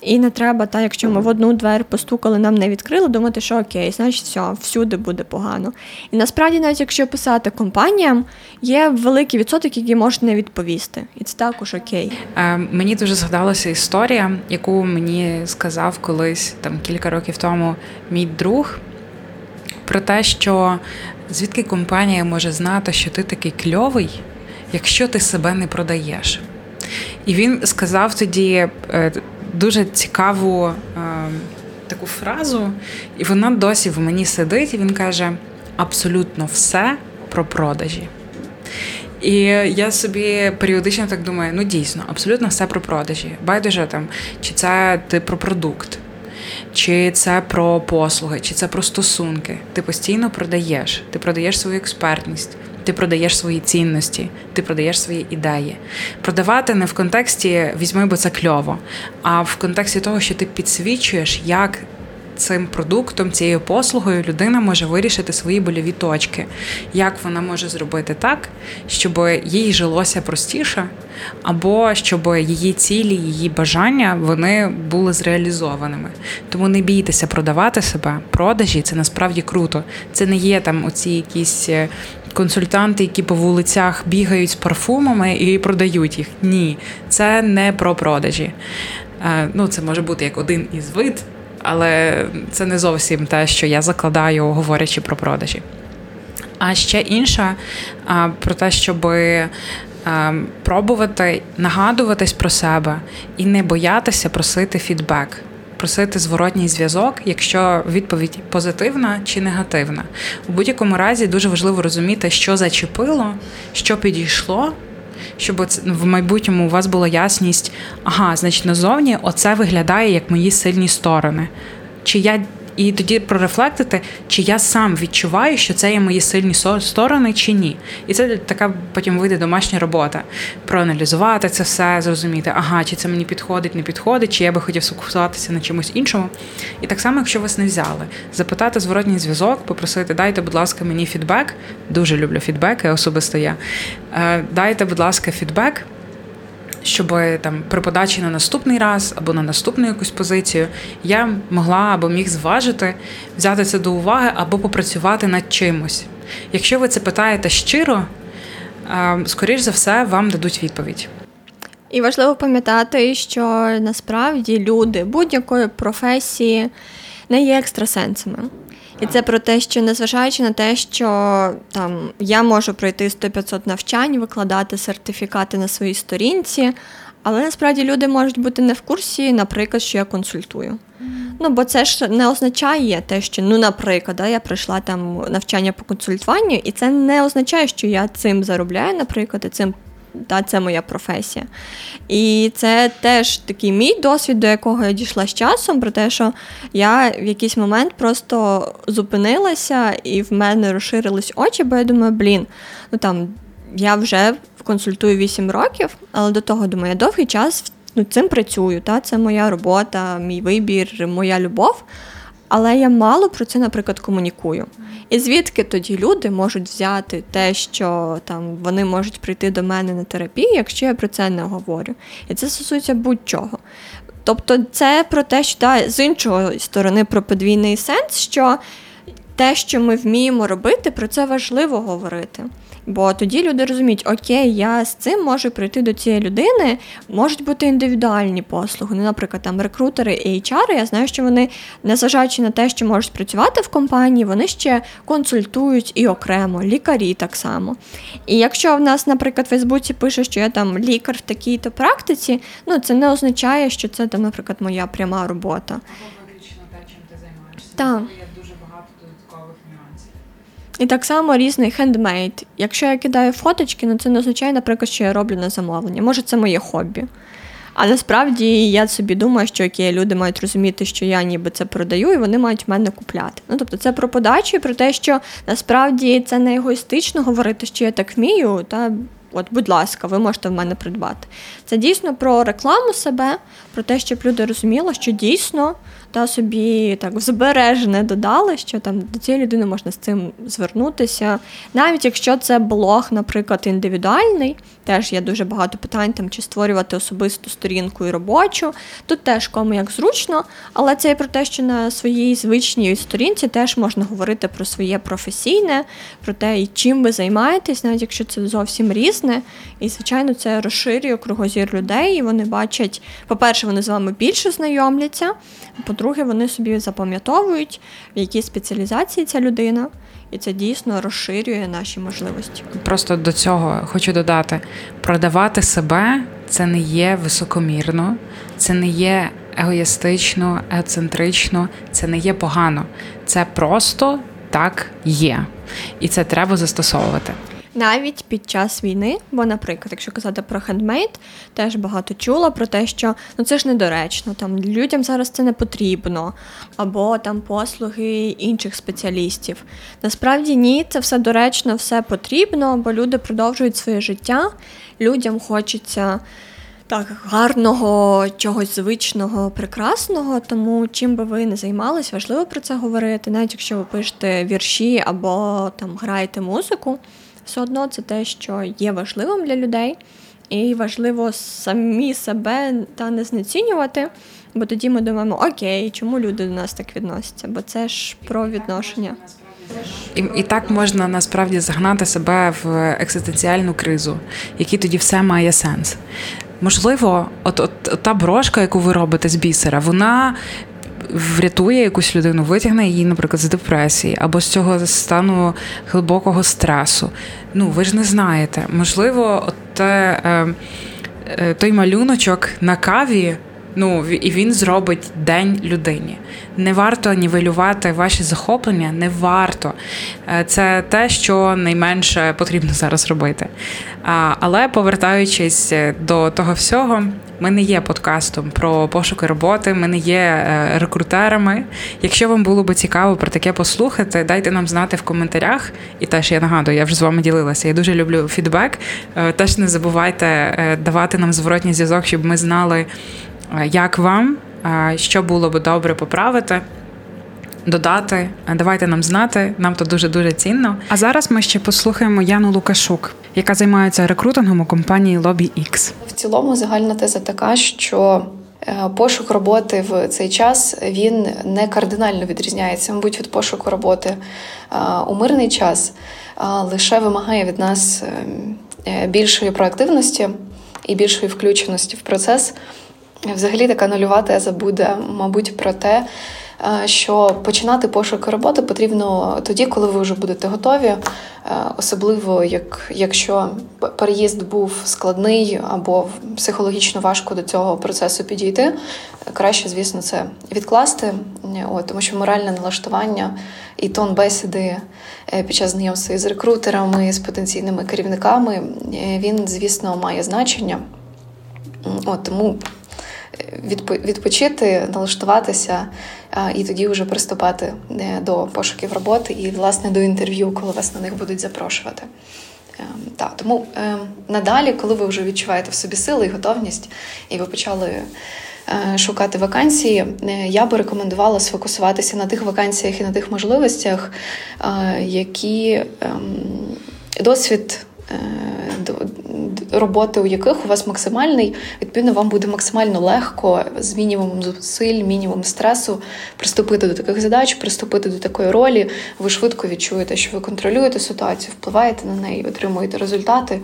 І не треба, та, якщо ми в одну двері постукали, нам не відкрили, думати, що окей, значить все, всюди буде погано. І насправді, навіть якщо писати компаніям, є великий відсоток, який може не відповісти. І це також окей. Е, мені дуже згадалася історія, яку мені сказав колись там кілька років тому мій друг, про те, що звідки компанія може знати, що ти такий кльовий, якщо ти себе не продаєш. І він сказав тоді е, дуже цікаву е, таку фразу, і вона досі в мені сидить, і він каже: абсолютно все про продажі. І я собі періодично так думаю: ну дійсно, абсолютно все про продажі. Байдуже там, чи це ти про продукт, чи це про послуги, чи це про стосунки. Ти постійно продаєш, ти продаєш свою експертність, ти продаєш свої цінності, ти продаєш свої ідеї. Продавати не в контексті візьми, бо це кльово, а в контексті того, що ти підсвічуєш, як цим продуктом, цією послугою людина може вирішити свої больові точки. Як вона може зробити так, щоб їй жилося простіше, або щоб її цілі, її бажання вони були зреалізованими. Тому не бійтеся продавати себе. Продажі це насправді круто. Це не є там оці якісь. Е, консультанти, які по вулицях бігають з парфумами і продають їх. Ні, це не про продажі. Е, ну, це може бути як один із вид, але це не зовсім те, що я закладаю, говорячи про продажі. А ще інша про те, щоб пробувати нагадуватись про себе і не боятися просити фідбек. Просити зворотній зв'язок, якщо відповідь позитивна чи негативна. У будь-якому разі дуже важливо розуміти, що зачепило, що підійшло, щоб в майбутньому у вас була ясність, ага, значить, назовні оце виглядає як мої сильні сторони. Чи я і тоді прорефлектити, чи я сам відчуваю, що це є мої сильні сторони, чи ні. І це така потім вийде домашня робота. Проаналізувати це все, зрозуміти, ага, чи це мені підходить, не підходить, чи я би хотів сфокусуватися на чомусь іншому. І так само, якщо вас не взяли, запитати зворотній зв'язок, попросити, дайте, будь ласка, мені фідбек. Дуже люблю фідбеки, особисто я. Е, дайте, будь ласка, фідбек щоб там при подачі на наступний раз або на наступну якусь позицію я могла або міг зважити, взяти це до уваги або попрацювати над чимось. Якщо ви це питаєте щиро, скоріш за все, вам дадуть відповідь. І важливо пам'ятати, що насправді люди будь-якої професії не є екстрасенсами. І це про те, що незважаючи на те, що там я можу пройти 100-500 навчань, викладати сертифікати на своїй сторінці, але насправді люди можуть бути не в курсі, наприклад, що я консультую. Ну, бо це ж не означає те, що, ну, наприклад, да, я пройшла там навчання по консультуванню, і це не означає, що я цим заробляю, наприклад, і цим та це моя професія. І це теж такий мій досвід, до якого я дійшла з часом, про те, що я в якийсь момент просто зупинилася і в мене розширились очі, бо я думаю, блін, ну там я вже консультую 8 років, але до того думаю, я довгий час ну, цим працюю. Та? Це моя робота, мій вибір, моя любов. Але я мало про це, наприклад, комунікую. І звідки тоді люди можуть взяти те, що там вони можуть прийти до мене на терапію, якщо я про це не говорю. І це стосується будь-чого. Тобто, це про те, що да, з іншої сторони про подвійний сенс, що те, що ми вміємо робити, про це важливо говорити. Бо тоді люди розуміють, окей, я з цим можу прийти до цієї людини, можуть бути індивідуальні послуги. Ну, наприклад, там рекрутери і HR, я знаю, що вони, незважаючи на те, що можуть працювати в компанії, вони ще консультують і окремо, лікарі так само. І якщо в нас, наприклад, в Фейсбуці пише, що я там лікар в такій-то практиці, ну це не означає, що це там, наприклад, моя пряма робота. Або виключно те, чим ти займаєшся. Так. І так само різний хендмейд. Якщо я кидаю фоточки, ну це не означає, наприклад, що я роблю на замовлення. Може, це моє хобі. А насправді я собі думаю, що окей, люди мають розуміти, що я ніби це продаю, і вони мають в мене купляти. Ну тобто, це про подачу і про те, що насправді це не егоїстично говорити, що я так вмію, та от, будь ласка, ви можете в мене придбати. Це дійсно про рекламу себе, про те, щоб люди розуміли, що дійсно та собі так збережне додали, що там до цієї людини можна з цим звернутися. Навіть якщо це блог, наприклад, індивідуальний, теж є дуже багато питань, там чи створювати особисту сторінку і робочу. Тут теж кому як зручно, але це і про те, що на своїй звичній сторінці теж можна говорити про своє професійне, про те, чим ви займаєтесь, навіть якщо це зовсім різне. І, звичайно, це розширює кругозір людей, і вони бачать, по-перше, вони з вами більше знайомляться. По-друге, вони собі запам'ятовують, в якій спеціалізації ця людина, і це дійсно розширює наші можливості. Просто до цього хочу додати: продавати себе це не є високомірно, це не є егоїстично, егоцентрично, це не є погано. Це просто так є. І це треба застосовувати навіть під час війни. Бо, наприклад, якщо казати про хендмейд, теж багато чула про те, що ну це ж недоречно, там людям зараз це не потрібно, або там послуги інших спеціалістів. Насправді ні, це все доречно, все потрібно, бо люди продовжують своє життя, людям хочеться так гарного, чогось звичного, прекрасного. Тому чим би ви не займались, важливо про це говорити. Навіть якщо ви пишете вірші або там граєте музику, все одно це те, що є важливим для людей, і важливо самі себе та не знецінювати. Бо тоді ми думаємо, окей, чому люди до нас так відносяться? Бо це ж про відношення. І і так можна насправді загнати себе в екзистенціальну кризу, який тоді все має сенс. Можливо, от, от, от та брошка, яку ви робите з бісера, вона. Врятує якусь людину, витягне її, наприклад, з депресії або з цього стану глибокого стресу. Ну, ви ж не знаєте. Можливо, от те, е, е, той малюночок на каві Ну і він зробить день людині. Не варто нівелювати ваші захоплення, не варто. Е, це те, що найменше потрібно зараз робити. Але повертаючись е, до того всього, ми не є подкастом про пошуки роботи, ми не є е, рекрутерами. Якщо вам було би цікаво про таке послухати, дайте нам знати в коментарях. І теж я нагадую, я вже з вами ділилася. Я дуже люблю фідбек. Теж не забувайте давати нам зворотній зв'язок, щоб ми знали. Як вам? Що було би добре поправити? Додати, давайте нам знати, нам то дуже дуже цінно. А зараз ми ще послухаємо Яну Лукашук, яка займається рекрутингом у компанії LobbyX. В цілому загальна теза така, що е, пошук роботи в цей час він не кардинально відрізняється, мабуть, від пошуку роботи е, у мирний час, лише вимагає від нас е, більшої проактивності і більшої включеності в процес. Взагалі, така нульова теза буде, мабуть, про те, е, що починати пошуки роботи потрібно тоді, коли ви вже будете готові, е, особливо як якщо переїзд був складний або психологічно важко до цього процесу підійти. Краще, звісно, це відкласти, От, тому що моральне налаштування і тон бесіди е, під час знайомства з рекрутерами, з потенційними керівниками, він, звісно, має значення. От, Тому відпочити, налаштуватися і тоді вже приступати е, до пошуків роботи і, власне, до інтерв'ю, коли вас на них будуть запрошувати. Ем, так, тому ем, надалі, коли ви вже відчуваєте в собі сили і готовність, і ви почали е, шукати вакансії, е, я би рекомендувала сфокусуватися на тих вакансіях і на тих можливостях, які ем, досвід роботи, у яких у вас максимальний, відповідно, вам буде максимально легко з мінімумом зусиль, мінімум стресу приступити до таких задач, приступити до такої ролі. Ви швидко відчуєте, що ви контролюєте ситуацію, впливаєте на неї, отримуєте результати.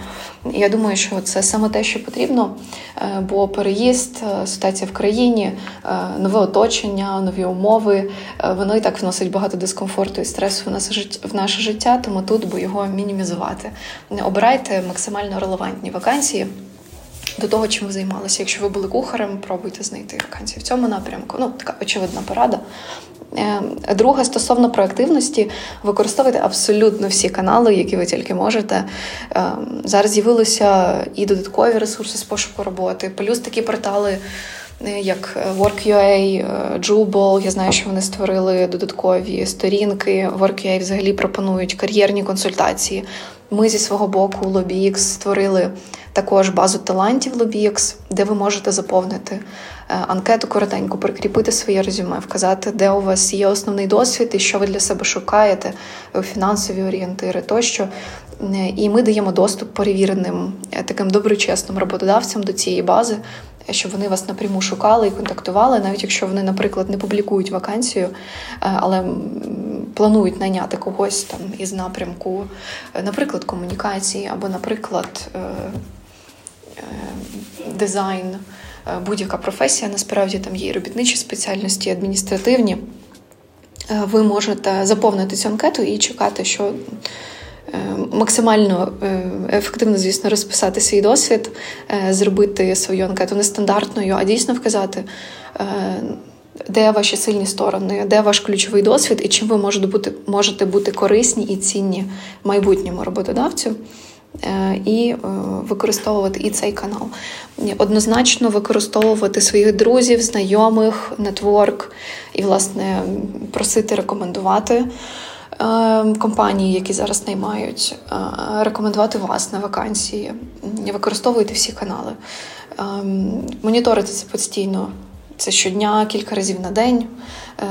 Я думаю, що це саме те, що потрібно, е, бо переїзд, е, ситуація в країні, е, нове оточення, нові умови, воно і так вносить багато дискомфорту і стресу в наше життя, тому тут би його мінімізувати. Обирайте максимально релевантні вакансії. До того, чим ви займалися. Якщо ви були кухарем, пробуйте знайти вакансії в цьому напрямку. Ну, така очевидна порада. Е, друге, стосовно проактивності, використовуйте абсолютно всі канали, які ви тільки можете. Е, зараз з'явилися і додаткові ресурси з пошуку роботи, плюс такі портали. Е, як Work.ua, Jubal, я знаю, що вони створили додаткові сторінки. Work.ua взагалі пропонують кар'єрні консультації. Ми зі свого боку LobbyX створили також базу талантів LobbyX, де ви можете заповнити е, анкету коротенько, прикріпити своє резюме, вказати, де у вас є основний досвід і що ви для себе шукаєте, фінансові орієнтири тощо. І ми даємо доступ перевіреним е, таким доброчесним роботодавцям до цієї бази, щоб вони вас напряму шукали і контактували, навіть якщо вони, наприклад, не публікують вакансію, е, але планують найняти когось там із напрямку, е, наприклад, комунікації або, наприклад, е, дизайн, будь-яка професія, насправді там є і робітничі спеціальності, адміністративні. Ви можете заповнити цю анкету і чекати, що максимально е, ефективно, звісно, розписати свій досвід, е, зробити свою анкету нестандартною, а дійсно вказати, де ваші сильні сторони, де ваш ключовий досвід і чим ви можете бути, можете бути корисні і цінні майбутньому роботодавцю. І використовувати і цей канал. Однозначно використовувати своїх друзів, знайомих, нетворк і, власне, просити рекомендувати. Ем, компанії, які зараз наймають, е, рекомендувати вас на вакансії. Використовуйте всі канали. Ем, моніторити це постійно. Це щодня, кілька разів на день.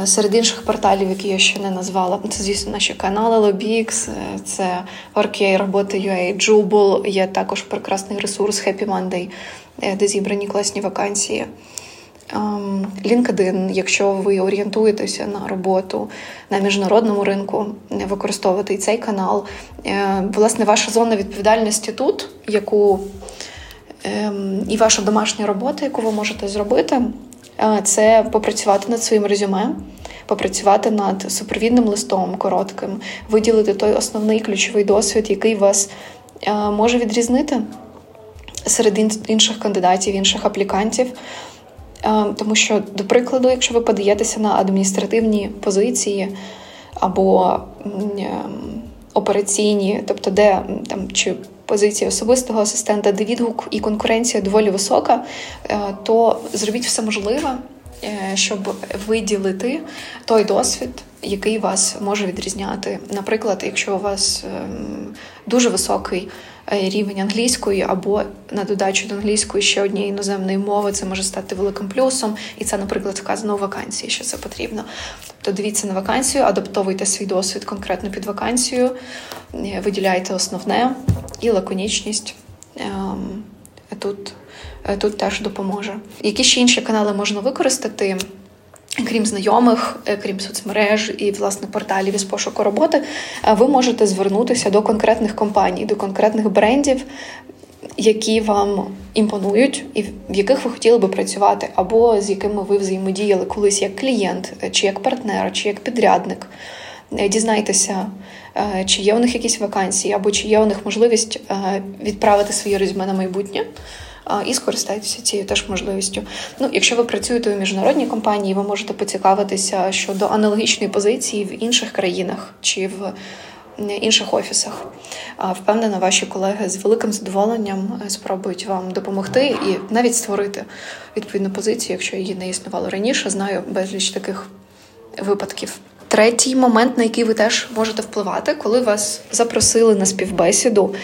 Е, серед інших порталів, які я ще не назвала, це, звісно, наші канали Lobix, е, це Workay, роботи.ua, Jubal, є також прекрасний ресурс Happy Monday, де зібрані класні вакансії. Ем, LinkedIn, якщо ви орієнтуєтеся на роботу на міжнародному ринку, використовувати і цей канал. Власне, ваша зона відповідальності тут, яку ем, і ваша домашня робота, яку ви можете зробити, це попрацювати над своїм резюме, попрацювати над супровідним листом коротким, виділити той основний ключовий досвід, який вас може відрізнити серед інших кандидатів, інших аплікантів. Тому що, до прикладу, якщо ви подаєтеся на адміністративні позиції або операційні, тобто де там чи позиції особистого асистента, де відгук і конкуренція доволі висока, е, то зробіть все можливе, е, щоб виділити той досвід, який вас може відрізняти. Наприклад, якщо у вас ем, дуже високий е, рівень англійської, або на додачу до англійської ще однієї іноземної мови, це може стати великим плюсом, і це, наприклад, вказано у вакансії, що це потрібно. Тобто дивіться на вакансію, адаптовуйте свій досвід конкретно під вакансію, виділяйте основне і лаконічність. Ем, тут, Тут теж допоможе. Які ще інші канали можна використати? Крім знайомих, е, крім соцмереж і власне порталів із пошуку роботи, е, ви можете звернутися до конкретних компаній, до конкретних брендів, які вам імпонують, і в яких ви хотіли би працювати, або з якими ви взаємодіяли колись як клієнт, е, чи як партнер, чи як підрядник. Дізнайтеся, чи є у них якісь вакансії, або чи є у них можливість відправити свої резюме на майбутнє і скористайтеся цією теж можливістю. Ну, якщо ви працюєте у міжнародній компанії, ви можете поцікавитися щодо аналогічної позиції в інших країнах чи в інших офісах. Впевнена, ваші колеги з великим задоволенням е, спробують вам допомогти і навіть створити відповідну позицію, якщо її не існувало раніше. Знаю безліч таких випадків. Третій момент, на який ви теж можете впливати, коли вас запросили на співбесіду,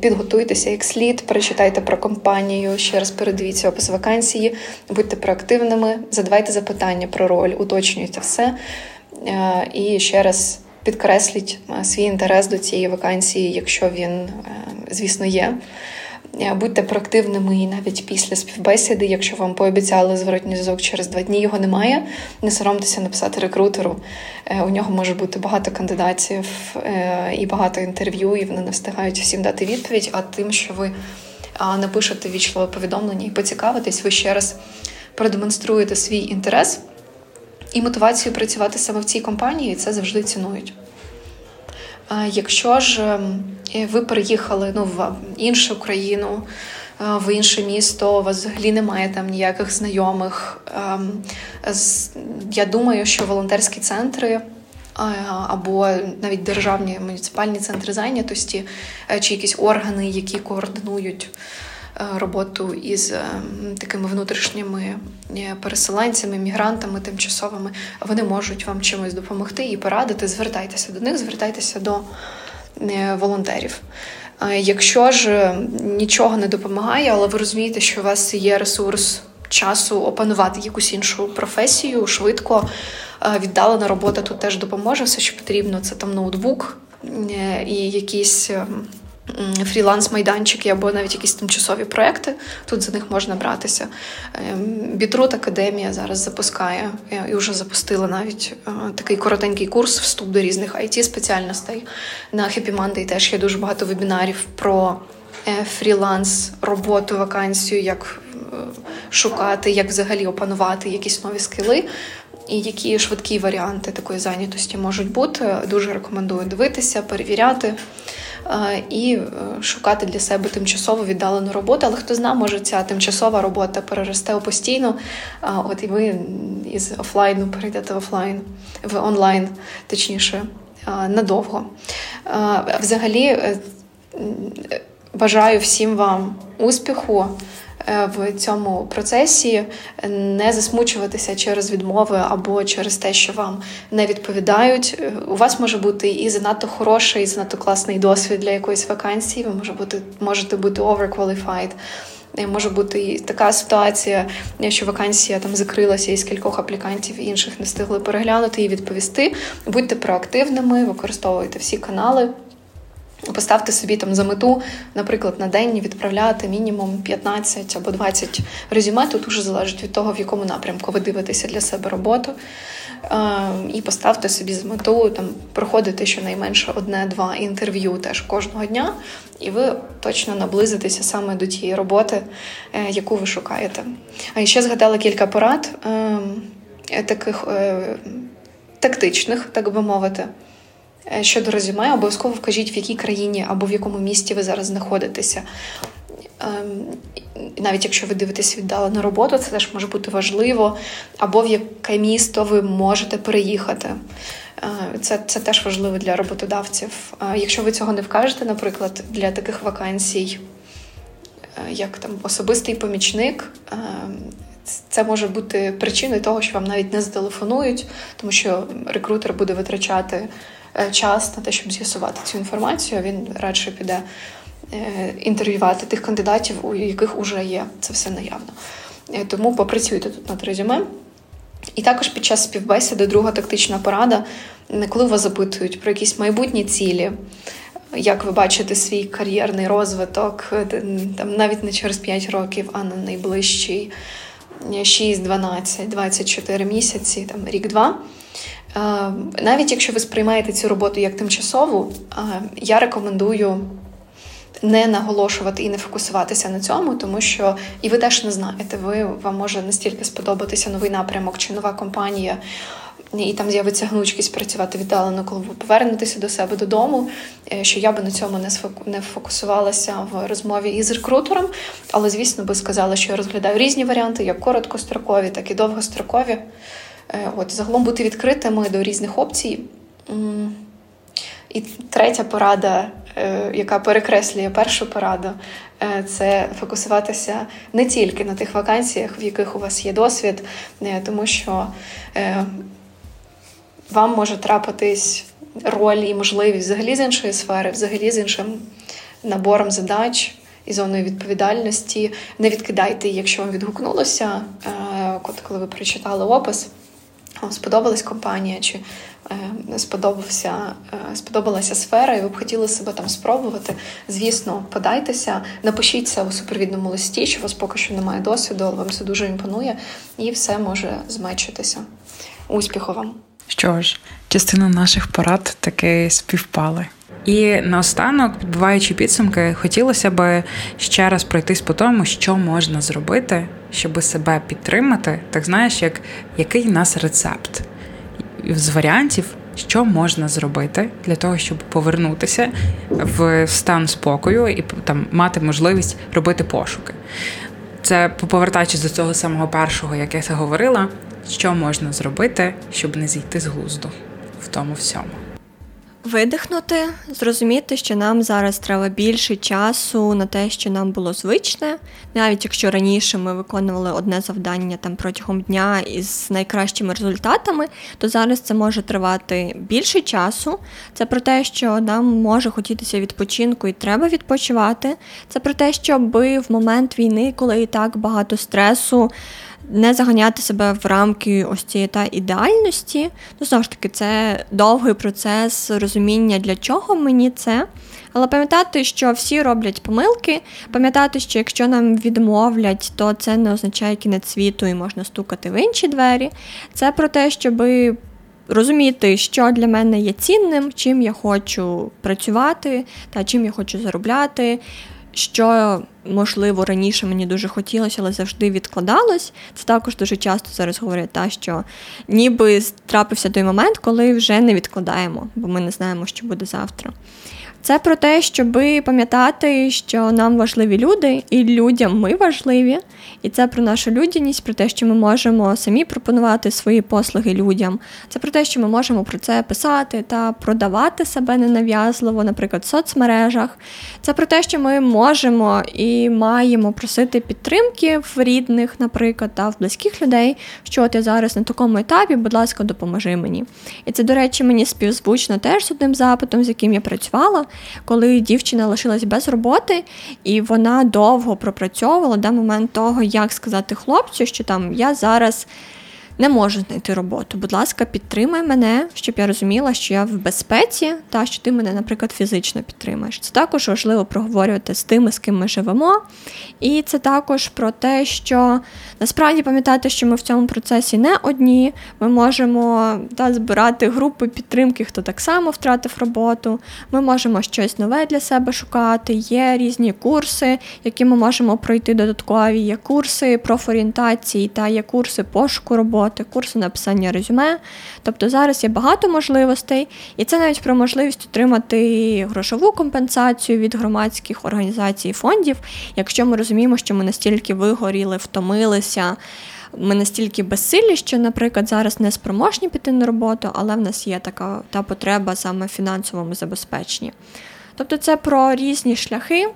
підготуйтеся як слід, перечитайте про компанію, ще раз передивіться опис вакансії, будьте проактивними, задавайте запитання про роль, уточнюйте все і ще раз підкресліть свій інтерес до цієї вакансії, якщо він, е, звісно, є. Е, будьте проактивними і навіть після співбесіди, якщо вам пообіцяли зворотній зв'язок через два дні, його немає. Не соромтеся написати рекрутеру. Е, у нього може бути багато кандидатів е, і багато інтерв'ю, і вони не встигають всім дати відповідь. А тим, що ви напишете вічливе повідомлення і поцікавитесь, ви ще раз продемонструєте свій інтерес і мотивацію працювати саме в цій компанії, і це завжди цінують. Якщо ж ем, ви переїхали ну, в іншу країну, в інше місто, у вас взагалі немає там ніяких знайомих, ем, я думаю, що волонтерські центри. Або навіть державні муніципальні центри зайнятості е, чи якісь органи, які координують Е, роботу із е, такими внутрішніми е, переселенцями, мігрантами тимчасовими, вони можуть вам чимось допомогти і порадити. Звертайтеся до них, звертайтеся до волонтерів. Якщо ж нічого не допомагає, але ви розумієте, що у вас є ресурс часу опанувати якусь іншу професію швидко, віддалена робота тут теж допоможе. Все, що потрібно, це там ноутбук і якісь ем, фріланс-майданчики або навіть якісь тимчасові проекти. Тут за них можна братися. Ем, Бітрут Академія зараз запускає е, і вже запустила навіть е, такий коротенький курс вступ до різних it спеціальностей. На Happy Monday теж є дуже багато вебінарів про е, фріланс, роботу, вакансію, як шукати, як взагалі опанувати якісь нові скили. І які швидкі варіанти такої зайнятості можуть бути. Дуже рекомендую дивитися, перевіряти і е, шукати для себе тимчасово віддалену роботу. Але хто знає, може ця тимчасова робота переросте у постійну. От і ви із офлайну перейдете в офлайн, в онлайн, точніше, надовго. Взагалі е, бажаю всім вам успіху. Е, в цьому процесі, не засмучуватися через відмови або через те, що вам не відповідають. Е, у вас може бути і занадто хороший, і занадто класний досвід для якоїсь вакансії. Ви може бути, можете бути overqualified. Може бути і така ситуація, що вакансія там закрилася із кількох аплікантів інших не встигли переглянути і відповісти. Будьте проактивними, використовуйте всі канали. Поставте собі там за мету, наприклад, на день відправляти мінімум 15 або 20 резюме. Тут уже залежить від того, в якому напрямку ви дивитеся для себе роботу. І поставте собі за мету там проходити щонайменше одне-два інтерв'ю теж кожного дня, і ви точно наблизитеся саме до тієї роботи, е, яку ви шукаєте. А ще згадала кілька порад ем, таких е, тактичних, так би мовити. Е, щодо резюме, обов'язково вкажіть, в якій країні або в якому місті ви зараз знаходитеся. Ем, навіть якщо ви дивитесь віддалено роботу, це теж може бути важливо, або в яке місто ви можете переїхати. Е, це це теж важливо для роботодавців. Якщо ви цього не вкажете, наприклад, для таких вакансій, е, як там особистий помічник, це може бути причиною того, що вам навіть не зателефонують, тому що рекрутер буде витрачати Е, час на те, щоб з'ясувати цю інформацію. Він радше піде е, інтерв'ювати тих кандидатів, у яких вже є це все наявно. Е, тому попрацюйте тут над резюме. І також під час співбесіди друга тактична порада, коли вас запитують про якісь майбутні цілі, як ви бачите свій кар'єрний розвиток, там навіть не через 5 років, а на найближчий 6, 12, 24 місяці, там рік-два. Навіть якщо ви сприймаєте цю роботу як тимчасову, я рекомендую не наголошувати і не фокусуватися на цьому, тому що і ви теж не знаєте, ви вам може настільки сподобатися новий напрямок чи нова компанія, і там з'явиться гнучкість працювати віддалено, коли ви повернетеся до себе додому. Е, що я би на цьому не фокусувалася в розмові із рекрутером, але звісно би сказала, що я розглядаю різні варіанти, як короткострокові, так і довгострокові. Е, от, Загалом бути відкритими до різних опцій. І третя порада, е, яка перекреслює першу пораду, е, це фокусуватися не тільки на тих вакансіях, в яких у вас є досвід, тому що вам може трапитись роль і можливість взагалі з іншої сфери, взагалі з іншим набором задач і зоною відповідальності. Не відкидайте, якщо вам відгукнулося, коли ви прочитали опис сподобалась компанія, чи е, сподобався, е, сподобалася сфера, і ви б хотіли себе там спробувати. Звісно, подайтеся, напишіть це у супровідному листі, що у вас поки що немає досвіду, але вам це дуже імпонує, і все може змечитися. Успіху вам! Що ж, частина наших порад таки співпали. І наостанок, підбиваючи підсумки, хотілося б ще раз пройтись по тому, що можна зробити, щоб себе підтримати. Так знаєш, як який у нас рецепт з варіантів, що можна зробити для того, щоб повернутися в стан спокою і там мати можливість робити пошуки. Це повертаючись до цього самого першого, як я це говорила, що можна зробити, щоб не зійти з глузду в тому всьому. Видихнути, зрозуміти, що нам зараз треба більше часу на те, що нам було звичне. Навіть якщо раніше ми виконували одне завдання там протягом дня із найкращими результатами, то зараз це може тривати більше часу. Це про те, що нам може хотітися відпочинку і треба відпочивати. Це про те, щоб в момент війни, коли і так багато стресу не заганяти себе в рамки ось цієї та ідеальності. Ну, знову ж таки, це довгий процес розуміння, для чого мені це. Але пам'ятати, що всі роблять помилки, пам'ятати, що якщо нам відмовлять, то це не означає кінець світу і можна стукати в інші двері. Це про те, щоб розуміти, що для мене є цінним, чим я хочу працювати та чим я хочу заробляти що, можливо, раніше мені дуже хотілося, але завжди відкладалось. Це також дуже часто зараз говорять, та, що ніби трапився той момент, коли вже не відкладаємо, бо ми не знаємо, що буде завтра. Це про те, щоб пам'ятати, що нам важливі люди, і людям ми важливі. І це про нашу людяність, про те, що ми можемо самі пропонувати свої послуги людям. Це про те, що ми можемо про це писати та продавати себе ненав'язливо, наприклад, в соцмережах. Це про те, що ми можемо і маємо просити підтримки в рідних, наприклад, та в близьких людей, що от я зараз на такому етапі, будь ласка, допоможи мені. І це, до речі, мені співзвучно теж з одним запитом, з яким я працювала, коли дівчина лишилась без роботи, і вона довго пропрацьовувала да, момент того, як сказати хлопцю, що там я зараз не можу знайти роботу. Будь ласка, підтримай мене, щоб я розуміла, що я в безпеці, та що ти мене, наприклад, фізично підтримаєш. Це також важливо проговорювати з тими, з ким ми живемо. І це також про те, що насправді пам'ятати, що ми в цьому процесі не одні. Ми можемо та, збирати групи підтримки, хто так само втратив роботу. Ми можемо щось нове для себе шукати. Є різні курси, які ми можемо пройти додаткові. Є курси профорієнтації та є курси пошуку роботи роботи, курси написання резюме. Тобто зараз є багато можливостей, і це навіть про можливість отримати грошову компенсацію від громадських організацій і фондів, якщо ми розуміємо, що ми настільки вигоріли, втомилися. Ми настільки безсилі, що, наприклад, зараз не спроможні піти на роботу, але в нас є така та потреба саме в фінансовому забезпеченні. Тобто це про різні шляхи,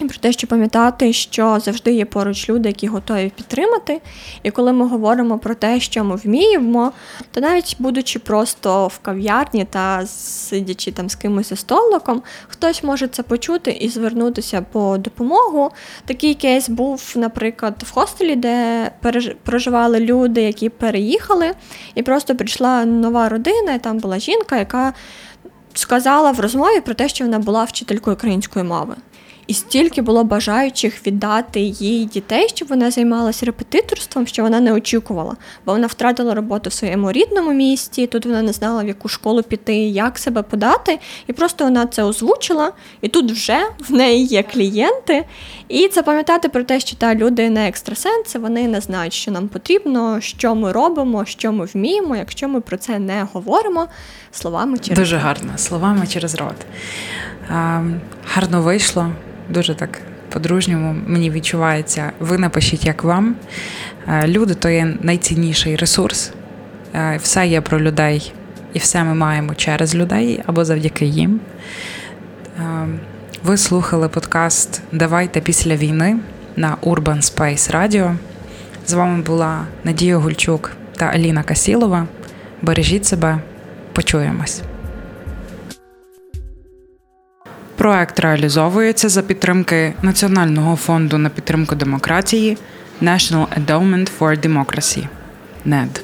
і про те, що пам'ятати, що завжди є поруч люди, які готові підтримати. І коли ми говоримо про те, що ми вміємо, то навіть будучи просто в кав'ярні та сидячи там з кимось за столиком, хтось може це почути і звернутися по допомогу. Такий кейс був, наприклад, в хостелі, де проживали люди, які переїхали, і просто прийшла нова родина, і там була жінка, яка сказала в розмові про те, що вона була вчителькою української мови. І стільки було бажаючих віддати їй дітей, щоб вона займалася репетиторством, що вона не очікувала, бо вона втратила роботу в своєму рідному місті. Тут вона не знала, в яку школу піти, як себе подати, і просто вона це озвучила. І тут вже в неї є клієнти. І це пам'ятати про те, що та люди не екстрасенси, вони не знають, що нам потрібно, що ми робимо, що ми вміємо, якщо ми про це не говоримо словами через дуже гарно словами через рот. Гарно вийшло дуже так по-дружньому мені відчувається. Ви напишіть, як вам. Люди то є найцінніший ресурс. Все є про людей, і все ми маємо через людей або завдяки їм. Ви слухали подкаст Давайте після війни на Urban Space Radio. З вами була Надія Гульчук та Аліна Касілова. Бережіть себе, почуємось. Проект реалізовується за підтримки Національного фонду на підтримку демократії National Endowment for Democracy – NED.